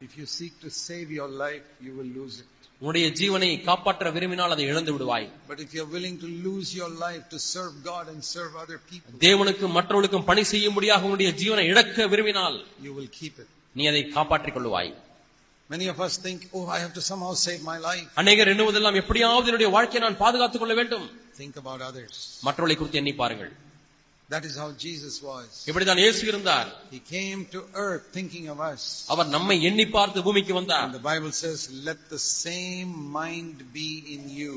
If you seek to save your life, you will lose it. உன்னுடைய ஜீவனை காப்பாற்ற விரும்பினால் அதை இழந்து விடுவாய் But if you're willing to lose your life to serve God and serve other people, தேவனுக்கும் மற்றவர்களுக்கும் பணி செய்யும்படியாக உன்னுடைய ஜீவனை இழக்க விரும்பினால் you will keep it. நீ அதை காப்பாற்றிக் கொள்ளுவாய் Many of us think, oh, I have to somehow save my life. அநேகர் எண்ணுவதெல்லாம் எப்படியாவது என்னுடைய வாழ்க்கையை நான் பாதுகாத்துக் கொள்ள வேண்டும் Think about others. மற்றவர்களை குறித்து எண்ணி பாருங்கள் That is how Jesus was. இப்படிதான் இயேசு இருந்தார் He came to earth thinking of us. அவர் நம்மை எண்ணி பார்த்து பூமிக்கு வந்தார் And the Bible says, let the same mind be in you.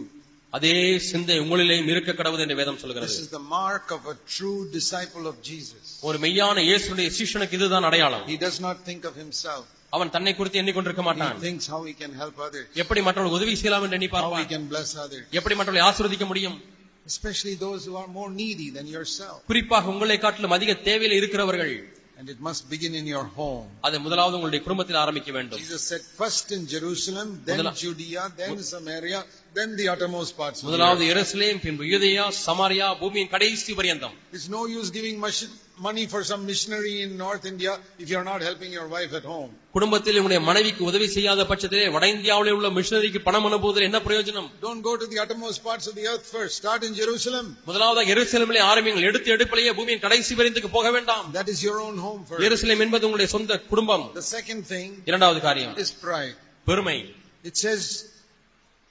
அதே சிந்தை உங்களிலேயும் இருக்க கடவுது என்று வேதம் This சொல்கிறது is the mark of a true disciple of Jesus. ஒரு மெய்யான இயேசுடைய சீஷனுக்கு இதுதான் அடையாளம் He does not think of himself. அவன் தன்னை குறித்து எண்ணிக்கொண்டிருக்க மாட்டான் thinks how he can help others, எப்படி மற்றவர்கள் உதவி செய்யலாம் என்று எண்ணி பார்ப்பான் can bless others, எப்படி மற்றவர்களை ஆசீர்வதிக்க முடியும் especially those who are more needy than yourself. குறிப்பாக உங்களை காட்டிலும் அதிக தேவையில் இருக்கிறவர்கள் And it must begin in your home. அதை முதலாவது உங்களுடைய குடும்பத்தில் ஆரம்பிக்க வேண்டும் Jesus said, first in Jerusalem, then முதலா- Judea, then Samaria, then the uttermost parts முதலாவது. எருசலேம் பின்பு யூதேயா சமாரியா பூமியின் கடைசி பரியந்தம் It's no use giving much money for some missionary in North India if you're not helping your wife at home. குடும்பத்தில் உங்களுடைய மனைவிக்கு உதவி செய்யாத பட்சத்திலே வட இந்தியாவிலே உள்ள மிஷனரிக்கு பணம் அனுப்புவதில் என்ன பிரயோஜனம் Don't go to the uttermost parts of the earth first. Start in Jerusalem. முதலாவதாக எருசலேமிலே ஆரம்பிங்கள் எடுத்து எடுப்பிலேயே பூமியின் கடைசி பரியந்துக்கு போக வேண்டாம் That is your own home first. எருசலேம் என்பது உங்களுடைய சொந்த குடும்பம் The second thing இரண்டாவது காரியம் is pride. பெருமை It says,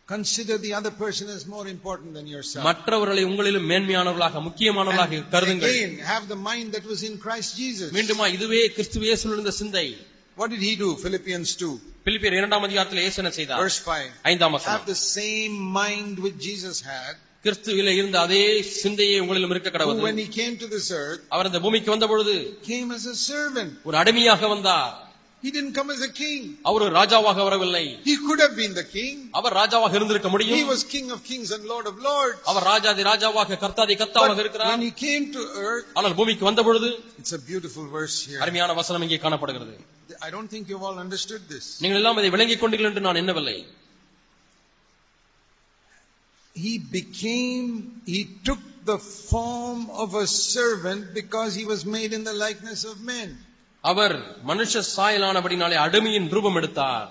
consider the other person as more important than yourself. மற்றவர்களை உங்களிலும் மேன்மையானவர்களாக முக்கியமானவர்களாக And கருதுங்கள் again, have the mind that was in Christ Jesus. மீண்டுமா இதுவே கிறிஸ்து இயேசுவில் இருந்த சிந்தை What did he do? Philippians 2, பிலிப்பியர் இரண்டாம் அதிகாரத்தில் இயேசு என்ன செய்தார் verse 5. ஐந்தாம் Have வசனம் the same mind which Jesus had, கிறிஸ்துவிலே இருந்த அதே சிந்தையை உங்களிலும் இருக்க who கடவுள் when he came to this earth, அவர் இந்த பூமிக்கு வந்த பொழுது came as a servant. ஒரு அடிமையாக வந்தார் He didn't come as a king. அவர் ஒரு ராஜாவாக வரவில்லை He could have been the king. அவர் ராஜாவாக இருந்திருக்க He முடியும் was king of kings and lord of lords. அவர் ராஜாதி ராஜாவாக கர்த்தாதி கர்த்தாவாக But இருக்கிறார் when he came to earth, ஆனால் பூமிக்கு வந்த பொழுது it's a beautiful verse here. அருமையான வசனம் இங்கே காணப்படுகிறது I don't think you've all understood this. நீங்கள் எல்லாம் இதை விளங்கிக் கொண்டீர்கள் என்று நான் எண்ணவில்லை He became, he took the form of a servant because he was made in the likeness of men. அவர் மனுஷ சாயலானபடினாலே அடிமையின் ரூபம் எடுத்தார்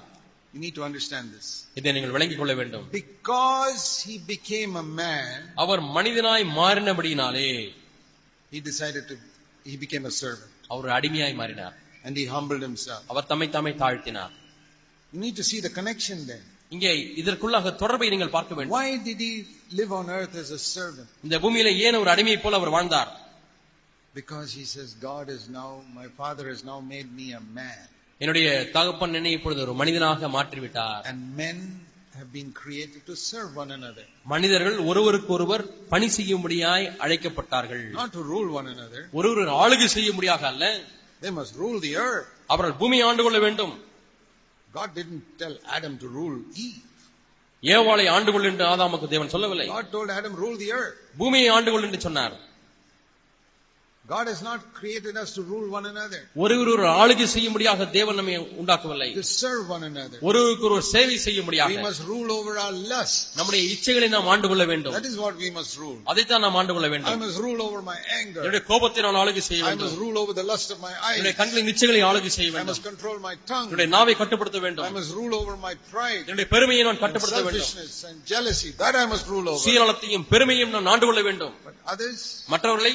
You need to understand this. இதை நீங்கள் விளங்கிக் கொள்ள வேண்டும் Because he became a man, அவர் மனிதனாய் மாறினபடினாலே he decided to, he became a servant அவர் அடிமையாய் மாறினார் and he humbled himself. அவர் தம்மை தம்மை தாழ்த்தினார் You need to see the connection there. இங்கே இதற்குள்ளாக தொடர்பை நீங்கள் பார்க்க வேண்டும் Why did he live on earth as a servant? இந்த பூமியில ஏன் ஒரு அடிமையை போல அவர் வாழ்ந்தார் Because he says, God is now, my father has now made me a man. என்னுடைய தகப்பன் என்னை இப்பொழுது ஒரு மனிதனாக மாற்றிவிட்டார் And men have been created to serve one another, மனிதர்கள் ஒருவருக்கு ஒருவர் பணி செய்யும்படியாய் அழைக்கப்பட்டார்கள் not to rule one another. ஒருவர் ஆளுகை செய்யும்படியாக அல்ல They must rule the earth. அவர்கள் பூமியை ஆண்டு கொள்ள வேண்டும் God didn't tell Adam to rule Eve. ஏவாளை ஆண்டு கொள் என்று ஆதாமுக்கு தேவன் சொல்லவில்லை God told Adam, rule the earth. பூமியை ஆண்டு கொள் என்று சொன்னார் God has not created us to rule one another, ஒருவர் ஒரு ஆளுகை செய்யும்படியாக தேவன் நம்மை உண்டாக்கவில்லை to serve one another. ஒருவருக்கு ஒரு சேவை We செய்யும்படியாக must rule over our lust. நம்முடைய இச்சைகளை நாம் ஆண்டு கொள்ள வேண்டும் That is what we must rule. அதைத்தான் நாம் ஆண்டு கொள்ள I வேண்டும் must rule over my anger. என்னுடைய கோபத்தை நான் ஆளுகை செய்ய I வேண்டும் must rule over the lust of my என்னுடைய eyes. கண்களின் இச்சைகளை ஆளுகை செய்ய I வேண்டும் must control my tongue. என்னுடைய நாவை கட்டுப்படுத்த I வேண்டும் must rule over my pride. என்னுடைய பெருமையை நான் and கட்டுப்படுத்த வேண்டும் selfishness and jealousy. That I must rule over. சுயநலத்தையும் பெருமையும் நான் ஆண்டு கொள்ள வேண்டும் But others மற்றவர்களை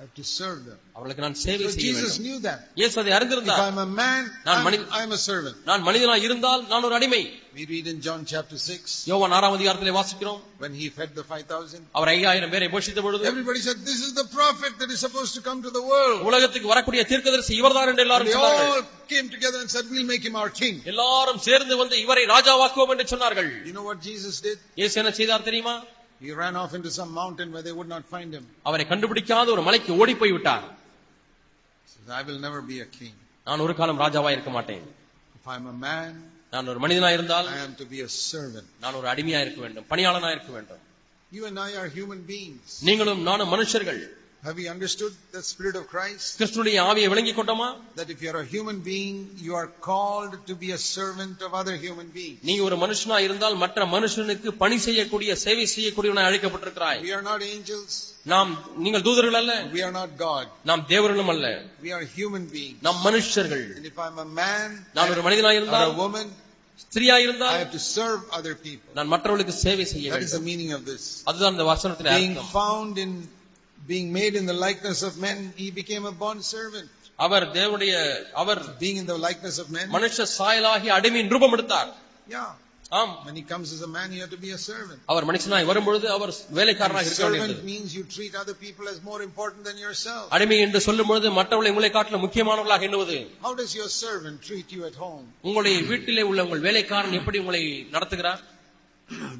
I have to serve them. அவர்களுக்கு நான் சேவை So செய்ய Jesus வேண்டும் knew that. இயேசு அதை If அறிந்திருந்தார் I'm a man, நான் I'm, மனித- I'm a servant. நான் மனிதனாய் இருந்தால் நான் ஒரு அடிமை We read in John chapter 6, யோவான் ஆறாம் அதிகாரத்திலே வாசிக்கிறோம் when he fed the 5,000, அவர் ஐயாயிரம் பேரை போஷித்த பொழுது everybody said, this is the prophet that is supposed to come to the world. உலகத்துக்கு வரக்கூடிய தீர்க்கதரிசி இவர்தான் என்று And எல்லாரும் they சொன்னார்கள் all came together and said, we'll make him our king. எல்லாரும் சேர்ந்து வந்து இவரை ராஜாவாக்குவோம் என்று சொன்னார்கள் You know what Jesus did? இயேசு என்ன செய்தார் தெரியுமா He ran off into some mountain where they would not find him. அவரை கண்டுபிடிக்காத ஒரு மலைக்கு ஓடி போய் விட்டார் He says, I will never be a king. நான் ஒரு காலம் ராஜாவா இருக்க மாட்டேன் If I'm a man, நான் ஒரு மனிதனாய் இருந்தால் I am to be a servant. நான் ஒரு அடிமையா இருக்க வேண்டும் பணியாளனா இருக்க வேண்டும் You and I are human beings. நீங்களும் நானும் மனுஷர்கள் Have we understood the Spirit of Christ? கிறிஸ்துடைய ஆவியை விளங்கிக் கொண்டோமா That if you're a human being, you are called to be a servant of other human beings. நீங்க ஒரு மனுஷனா இருந்தால் மற்ற மனுஷனுக்கு பணி செய்யக்கூடிய சேவை செய்யக்கூடியவனாய் அழைக்கப்பட்டிருக்கிறாய் We are not angels. நாம் நீங்கள் தூதர்கள் அல்ல We are not God. நாம் தேவர்களும் அல்ல We are human beings. நாம் மனுஷர்கள் And if I'm a man நான் ஒரு மனிதனாய் or இருந்தால் a woman, ஸ்திரியா I இருந்தால் have to serve other people. நான் மற்றவர்களுக்கு சேவை செய்ய That is the வேண்டும் meaning of this. அதுதான் இந்த வசனத்தின் Being அர்த்தம் found in, being made in the likeness of men, he became a bond servant. அவர் தேவனுடைய அவர் Being in the likeness of men, மனுஷ சாயலாகி அடிமையின் ரூபம் எடுத்தார் yeah. ஆம் When he comes as a man, you have to be a servant. அவர் மனுஷனாய் வரும்பொழுது அவர் வேலைக்காரனாக இருக்க Servant வேண்டியது means you treat other people as more important than yourself. அடிமை என்று சொல்லும் பொழுது மற்றவர்களை உங்களை காட்டிலும் முக்கியமானவர்களாக எண்ணுவது How does your servant treat you at home? உங்களுடைய வீட்டிலே உள்ள உங்கள் வேலைக்காரன் எப்படி உங்களை நடத்துகிறார்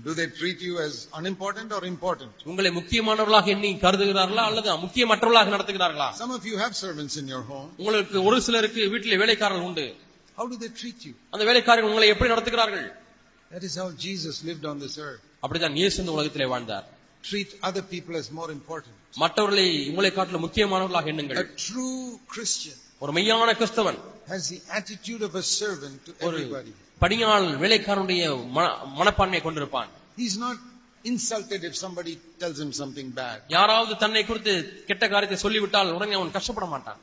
Do they treat you as unimportant or important? உங்களை முக்கியமானவர்களாக எண்ணி கருதுகிறார்களா அல்லது முக்கியமற்றவர்களாக நடத்துகிறார்களா Some of you have servants in your home. உங்களுக்கு ஒரு சிலருக்கு வீட்டிலே வேலைக்காரர்கள் உண்டு How do they treat you? அந்த வேலைக்காரர்கள் உங்களை எப்படி நடத்துகிறார்கள் That is how Jesus lived on this earth. அப்படித்தான் இயேசு இந்த உலகத்திலே வாழ்ந்தார் Treat other people as more important. மற்றவர்களை உங்களை காட்டிலும் முக்கியமானவர்களாக A எண்ணுங்கள் true Christian ஒரு மெய்யான கிறிஸ்தவன் has the attitude of a servant to ஒரு everybody. பணியாள் வேலைக்காரனுடைய மன- மனப்பான்மையை கொண்டிருப்பான் He's not insulted if somebody tells him something bad. யாராவது தன்னை குறித்து கெட்ட காரியத்தை சொல்லிவிட்டால் உடனே அவன் கஷ்டப்பட மாட்டான்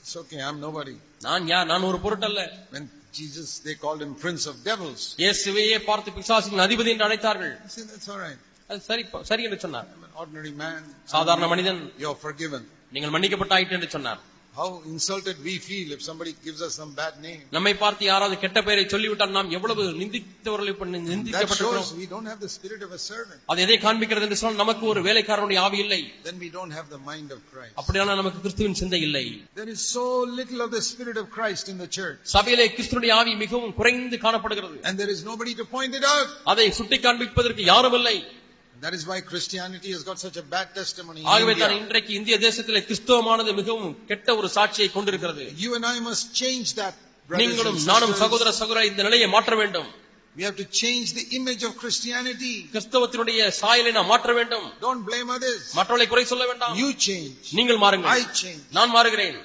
It's okay, I'm nobody. நான் யார் நான் ஒரு பொருட்டல்ல When Jesus, they called him Prince of Devils. இயேசுவையே பார்த்து பிசாசின் அதிபதி என்று அழைத்தார்கள். அது சரி சரி என்று சொன்னார் I'm an ordinary man. சாதாரண மனிதன் You're forgiven. நீங்கள் மன்னிக்கப்பட்டாயிட்டு என்று சொன்னார் How insulted we feel if somebody gives us some bad name. நம்மை பார்த்து யாராவது கெட்ட பெயரை சொல்லிவிட்டால் நாம் எவ்வளவு நிந்தித்தவர்களை இப்ப That நிந்திக்கப்பட்டிருக்கிறோம் shows we don't have the spirit of a servant. அது எதை காண்பிக்கிறது என்று சொன்னால் நமக்கு ஒரு வேலைக்காரனுடைய ஆவி இல்லை Then we don't have the mind of Christ. அப்படியானால் நமக்கு கிறிஸ்துவின் சிந்தை இல்லை There is so little of the spirit of Christ in the church. சபையிலே கிறிஸ்துடைய ஆவி மிகவும் குறைந்து காணப்படுகிறது And there is nobody to point it out. அதை சுட்டி காண்பிப்பதற்கு யாரும் இல்லை That is why Christianity has got such a bad testimony ஆகவே தான். இன்றைக்கு இந்திய தேசத்திலே கிறிஸ்தவமானது மிகவும் கெட்ட ஒரு சாட்சியை கொண்டிருக்கிறது You and I must change that. brothers நீங்களும் and நானும் sisters. சகோதர சகோதர இந்த நிலையை மாற்ற வேண்டும் We have to change the image of Christianity. கிறிஸ்தவத்தினுடைய சாயலை நாம் மாற்ற வேண்டும் Don't blame others. மற்றவர்களை குறை சொல்ல வேண்டாம் You change. நீங்கள் மாறுங்கள் I change. நான் மாறுகிறேன்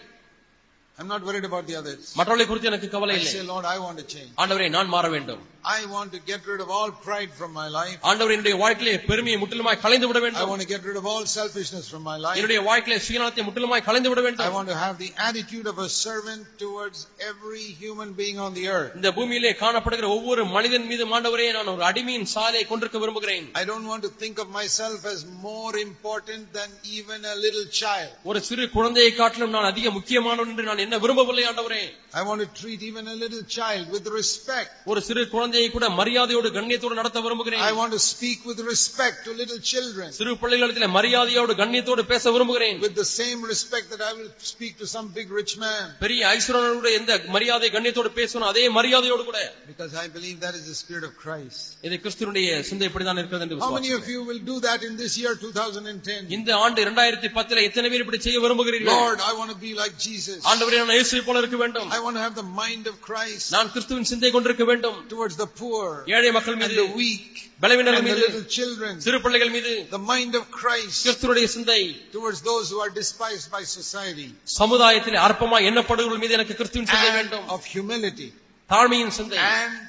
I'm not worried about the others. மற்றவர்களை குறித்து எனக்கு கவலை I இல்லை say, Lord, I want to change. ஆண்டவரே நான் மாற வேண்டும் I want to get rid of all pride from my life. ஆண்டவர் என்னுடைய வாழ்க்கையிலே பெருமையை முற்றிலுமாய் கலைந்து விட I வேண்டும் want to get rid of all selfishness from my life. என்னுடைய வாழ்க்கையிலே சுயநலத்தை முற்றிலுமாய் கலைந்து விட I வேண்டும் want to have the attitude of a servant towards every human being on the earth. இந்த பூமியிலே காணப்படுகிற ஒவ்வொரு மனிதன் மீது ஆண்டவரே நான் ஒரு அடிமையின் சாலை கொண்டிருக்க விரும்புகிறேன் I don't want to think of myself as more important than even a little child. ஒரு சிறு குழந்தையை காட்டிலும் நான் அதிக முக்கியமானவன் என்று நான் என்ன விரும்பவில்லை ஆண்டவரே I want to treat even a little child with respect. ஒரு சிறு குழந்தையை கூட மரியாதையோடு கண்ணியத்தோடு நடத்த விரும்புகிறேன் I want to speak with respect to little children. சிறு பிள்ளைகளிடத்தில் மரியாதையோடு கண்ணியத்தோடு பேச விரும்புகிறேன் With the same respect that I will speak to some big rich man. பெரிய ஐஸ்வரனோடு எந்த மரியாதை கண்ணியத்தோடு பேசணும் அதே மரியாதையோடு கூட Because I believe that is the spirit of Christ. இது கிறிஸ்துவனுடைய சிந்தை இப்படிதான் இருக்கிறது என்று How many of விசுவாசிக்கிறேன். you will do that in this year 2010? இந்த ஆண்டு இரண்டாயிரத்தி பத்துல எத்தனை பேர் இப்படி செய்ய விரும்புகிறீர்கள் Lord, I want to be like Jesus. ஆண்டவரே நான் இயேசுவை போல இருக்க வேண்டும் I want to have the mind of Christ நான் கிறிஸ்துவின் சிந்தை கொண்டிருக்க வேண்டும் towards the poor ஏழை மக்கள் and மீது the weak பலவீனர்கள் and the மீது little children. சிறு பிள்ளைகள் மீது The mind of Christ கிறிஸ்துடைய சிந்தை towards those who are despised by society. சமுதாயத்தில் அற்பமாய் எண்ணப்படுகிறவர்கள் மீது எனக்கு கிறிஸ்துவின் சிந்தை And வேண்டும் of humility. தாழ்மையின் சிந்தை And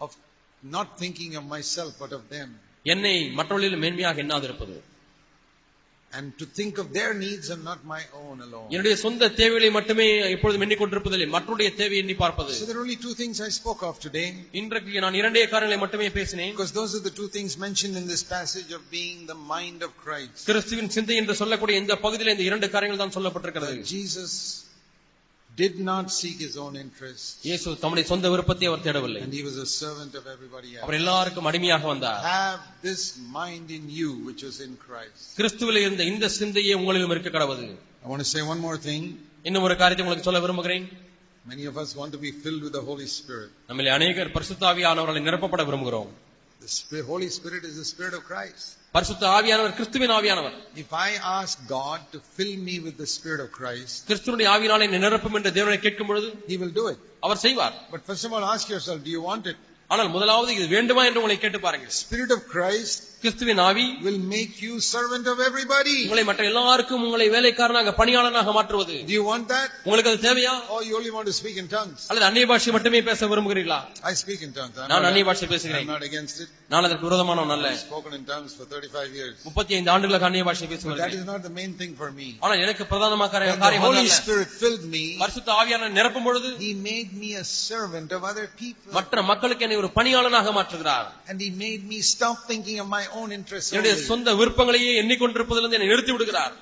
of not thinking of myself but of them. என்னை மற்றவர்களில் மேன்மையாக எண்ணாதிருப்பது And to think of their needs and not my own alone. என்னுடைய சொந்த தேவைகளை மட்டுமே எப்பொழுதும் எண்ணிக்கொண்டிருப்பதில்லை மற்றவருடைய தேவை எண்ணி பார்ப்பது So there are only two things I spoke of today. இன்றைக்கு நான் இரண்டே காரணங்களை மட்டுமே பேசினேன் Because those are the two things mentioned in this passage of being the mind of Christ. கிறிஸ்துவின் சிந்தை என்று சொல்லக்கூடிய இந்த பகுதியில் இந்த இரண்டு காரியங்கள் தான் சொல்லப்பட்டிருக்கிறது That Jesus did not seek his own interest. இயேசு தம்முடைய சொந்த விருப்பத்தை அவர் தேடவில்லை And he was a servant of everybody else. அவர் எல்லாருக்கும் அடிமையாக வந்தார் Have this mind in you which was in Christ. கிறிஸ்துவில் இருந்த இந்த சிந்தையே உங்களிலும் இருக்க கடவுது I want to say one more thing. இன்னும் ஒரு காரியத்தை உங்களுக்கு சொல்ல விரும்புகிறேன் Many of us want to be filled with the Holy Spirit. நம்மில் அநேகர் பரிசுத்தாவியானவர்களை நிரப்பப்பட விரும்புகிறோம் The Spirit, Holy Spirit is the Spirit of Christ. பரிசுத்த ஆவியானவர் கிறிஸ்துவின் ஆவியானவர் If I ask God to fill me with the Spirit of Christ, கிறிஸ்துவனுடைய ஆவியானே என்னை நிரப்பும் என்று தேவனை கேட்கும் பொழுது He will do it. அவர் செய்வார் But first of all, ask yourself, do you want it? ஆனால் முதலாவது இது வேண்டுமா என்று உங்களை கேட்டு பாருங்க Spirit of Christ கிறிஸ்துவின் ஆவி will make you servant of everybody. உங்களை மற்ற எல்லாருக்கும் உங்களை வேலைக்காரனாக பணியாளனாக மாற்றுவது Do you want that? உங்களுக்கு அது தேவையா Or you only want to speak in tongues? அல்லது அந்நிய பாஷை மட்டுமே பேச விரும்புகிறீர்களா I speak in tongues. I'm நான் not, அந்நிய பாஷை I'm பேசுகிறேன் not against it. நான் அதற்கு விரோதமானவன் அல்ல I've spoken in tongues for 35 years. முப்பத்தி ஐந்து ஆண்டுகளாக அந்நிய பாஷை But that பேசுகிறேன் is not the main thing for me. ஆனால் எனக்கு பிரதானமாக When the காரியம் Holy அதல்ல. Spirit filled me, பரிசுத்த ஆவியான நிரப்பும் பொழுது He made me a servant of other people. மற்ற மக்களுக்கு என்னை ஒரு பணியாளனாக மாற்றுகிறார் And He made me stop thinking of my own interests என்னுடைய. சொந்த விருப்பங்களையே எண்ணிக்கொண்டிருப்பதிலிருந்து என்னை நிறுத்தி விடுகிறார்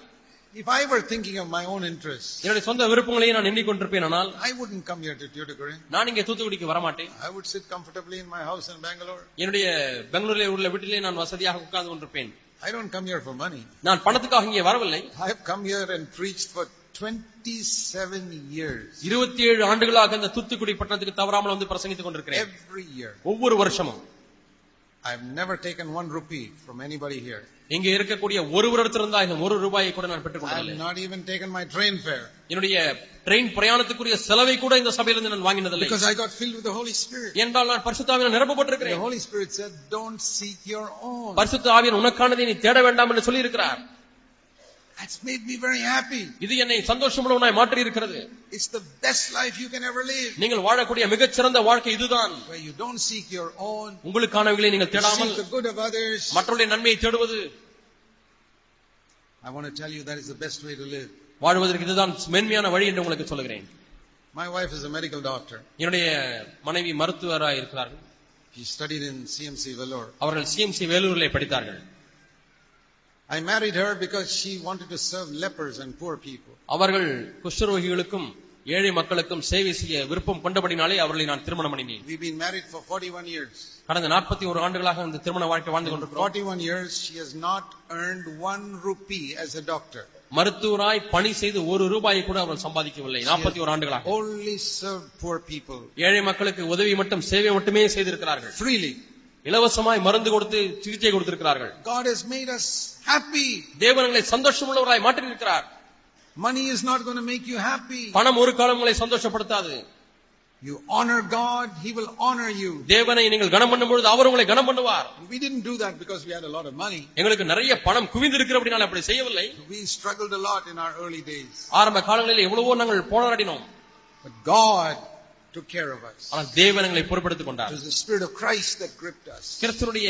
If I were thinking of my own interests, என்னுடைய சொந்த விருப்பங்களையே நான் எண்ணிக்கொண்டிருப்பேன் ஆனால் I wouldn't come here to Tuticorin. நான் இங்கே தூத்துக்குடிக்கு வரமாட்டேன் I would sit comfortably in my house in Bangalore. என்னுடைய பெங்களூரில் உள்ள வீட்டிலே நான் வசதியாக உட்கார்ந்து கொண்டிருப்பேன் I don't come here for money. நான் பணத்துக்காக இங்கே வரவில்லை I have come here and preached for 27 years. இருபத்தி ஏழு ஆண்டுகளாக இந்த தூத்துக்குடி பட்டணத்துக்கு தவறாமல் வந்து பிரசங்கித்துக் கொண்டிருக்கிறேன் Every year. ஒவ்வொரு வருஷமும் I've never taken one rupee from anybody here. இங்கே இருக்கக்கூடிய ஒரு வருடத்திலிருந்தாக ஒரு ரூபாயை கூட நான் பெற்றுக் I have not even taken my train fare என்னுடைய ட்ரெயின் பிரயாணத்துக்குரிய செலவை கூட இந்த சபையிலிருந்து நான் வாங்கினதில்லை because I got filled with the Holy Spirit. என்றால் நான் பரிசுத்தாவின் The நிரப்பப்பட்டிருக்கிறேன் Holy Spirit said, don't seek your own. பரிசுத்த ஆவியன் உனக்கானதை நீ தேட வேண்டாம் என்று சொல்லி இருக்கிறார் That's made me very happy. இது என்னை சந்தோஷமுள்ளவனாய் மாற்றி இருக்கிறது It's the best life you can ever live. நீங்கள் வாழக்கூடிய மிகச்சிறந்த வாழ்க்கை இதுதான் Where you don't seek your own, உங்களுக்கானவைகளை நீங்கள் you தேடாமல் seek the good of others. மற்றவருடைய நன்மையை தேடுவது I want to tell you that is the best way to live. வாழ்வதற்கு இதுதான் மென்மையான வழி என்று உங்களுக்கு சொல்லுகிறேன் My wife is a medical doctor. என்னுடைய மனைவி மருத்துவராய் இருக்கிறார்கள் She studied in CMC Vellore. அவர்கள் CMC வேலூரிலே படித்தார்கள் I married her because she wanted to serve lepers and poor people. அவர்கள் குஷ்டரோகிகளுக்கும் ஏழை மக்களுக்கும் சேவை செய்ய விருப்பம் கொண்டபடினாலே அவர்களை நான் திருமணம் பண்ணினேன் We've been married for 41 years. கடந்த நாற்பத்தி ஒரு ஆண்டுகளாக இந்த திருமண வாழ்க்கை வாழ்ந்து In கொண்டிருக்கிறோம் 41 years, she has not earned one rupee as a doctor. மருத்துவராய் பணி செய்து ஒரு ரூபாயை கூட அவர்கள் சம்பாதிக்கவில்லை நாற்பத்தி ஒரு ஆண்டுகளாக Only served poor people ஏழை மக்களுக்கு உதவி மட்டும் சேவை மட்டுமே செய்திருக்கிறார்கள் freely. இலவசமாய் மருந்து கொடுத்து சிகிச்சை கொடுத்திருக்கிறார்கள் God has made us happy. தேவனங்களை சந்தோஷமுள்ளவராய் மாற்றியிருக்கிறார் Money is not going to make you happy. பணம் ஒரு காலம் உங்களை சந்தோஷப்படுத்தாது You honor God, He will honor you. தேவனை நீங்கள் கனம் பண்ணும் பொழுது அவர் உங்களை கனம் பண்ணுவார் We didn't do that because we had a lot of money. எங்களுக்கு நிறைய பணம் குவிந்திருக்கிறபடினால் அப்படி செய்யவில்லை We struggled a lot in our early days. ஆரம்ப காலங்களில் எவ்வளவோ நாங்கள் போராடினோம் But God took care of us. ஆனால் தேவன் எங்களை பொறுப்படுத்திக் It கொண்டார் was the Spirit of Christ that gripped us. கிறிஸ்துடைய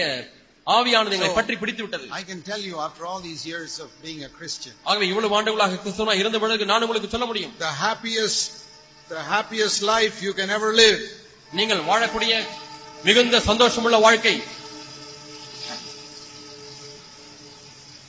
ஆவியானது எங்களை பற்றி பிடித்து விட்டது I can tell you after all these years of being a Christian, ஆகவே இவ்வளவு ஆண்டுகளாக கிறிஸ்துவனா இருந்த பிறகு நான் உங்களுக்கு சொல்ல முடியும் the happiest, the happiest life you can ever live நீங்கள் வாழக்கூடிய மிகுந்த சந்தோஷமுள்ள வாழ்க்கை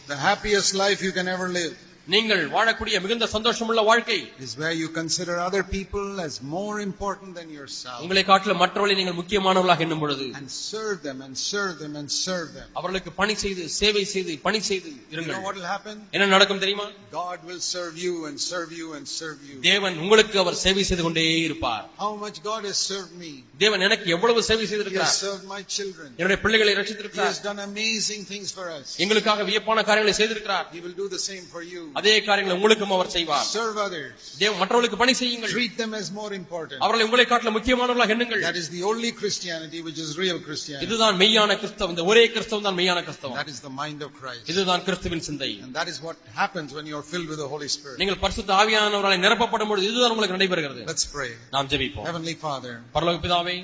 The happiest life you can ever live நீங்கள் வாழக்கூடிய மிகுந்த சந்தோஷமுள்ள வாழ்க்கை is where you consider other people as more important than yourself உங்களை காட்டிலும் மற்றவர்களை நீங்கள் முக்கியமானவர்களாக எண்ணும் பொழுது and serve them and serve them and serve them. அவர்களுக்கு பணி செய்து சேவை செய்து பணி செய்து You know இருங்கள் what will happen? என்ன நடக்கும் தெரியுமா God will serve you and serve you and serve you. தேவன் உங்களுக்கு அவர் சேவை செய்து கொண்டே இருப்பார் How much God has served me. தேவன் எனக்கு எவ்வளவு சேவை He has செய்திருக்கிறார் served my children. என்னுடைய பிள்ளைகளை He has ரட்சித்திருக்கிறார் done amazing things for us. எங்களுக்காக வியப்பான காரியங்களை செய்திருக்கிறார் He will do the same for you. அதே காரியங்களை உங்களுக்கும் அவர் செய்வார் Serve others. தேவ மற்றவர்களுக்கு பணி செய்யுங்கள் Treat them as more important. அவர்களை உங்களை காட்டிலும் முக்கியமானவர்களாக எண்ணுங்கள் That is the only Christianity which is real Christianity. இதுதான் மெய்யான கிறிஸ்தவம் இந்த ஒரே கிறிஸ்தவம் தான் மெய்யான கிறிஸ்தவம் That is the mind of Christ. இதுதான் கிறிஸ்துவின் சிந்தை And that is what happens when you are filled with the Holy Spirit. நீங்கள் பரிசுத்த ஆவியானவரால் நிரப்பப்படும் பொழுது இதுதான் உங்களுக்கு நடைபெறுகிறது Let's pray. நாம் ஜெபிப்போம் Heavenly Father, பரலோக பிதாவே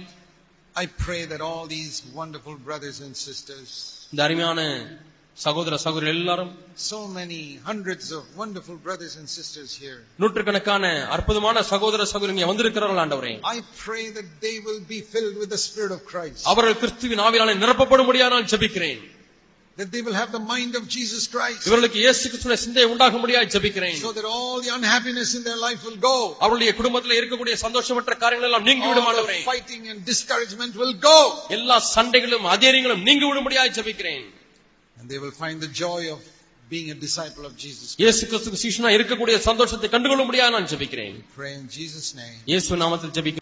I pray that all these wonderful brothers and sisters, இந்த அருமையான சகோதர சகோதரி எல்லாரும் so many hundreds of wonderful brothers and sisters here, நூற்றுக்கணக்கான அற்புதமான சகோதர சகோதரிங்க வந்திருக்கிறார்கள் ஆண்டவரே I pray that they will be filled with the Spirit of Christ. அவர்கள் கிறிஸ்துவின் ஆவியாலே நிரப்பப்படும்படியாக நான் ஜெபிக்கிறேன் That they will have the mind of Jesus Christ. இவர்களுக்கு இயேசு கிறிஸ்துவின் சிந்தை உண்டாகும்படியாக ஜெபிக்கிறேன் So that all the unhappiness in their life will go. அவருடைய குடும்பத்தில் இருக்கக்கூடிய சந்தோஷமற்ற காரியங்கள் எல்லாம் நீங்கி விடும் ஆண்டவரே fighting and discouragement will go. எல்லா சண்டைகளும் அதேரியங்களும் நீங்கி விடும்படியாக ஜெபிக்கிறேன் And they will find the joy of being a disciple of Jesus Christ. இயேசு கிறிஸ்துக்கு சீஷனா இருக்கக்கூடிய சந்தோஷத்தை கண்டுகொள்ளும்படியாக நான் ஜெபிக்கிறேன் Pray in Jesus' name. இயேசு நாமத்தில் ஜெபிக்கிறேன்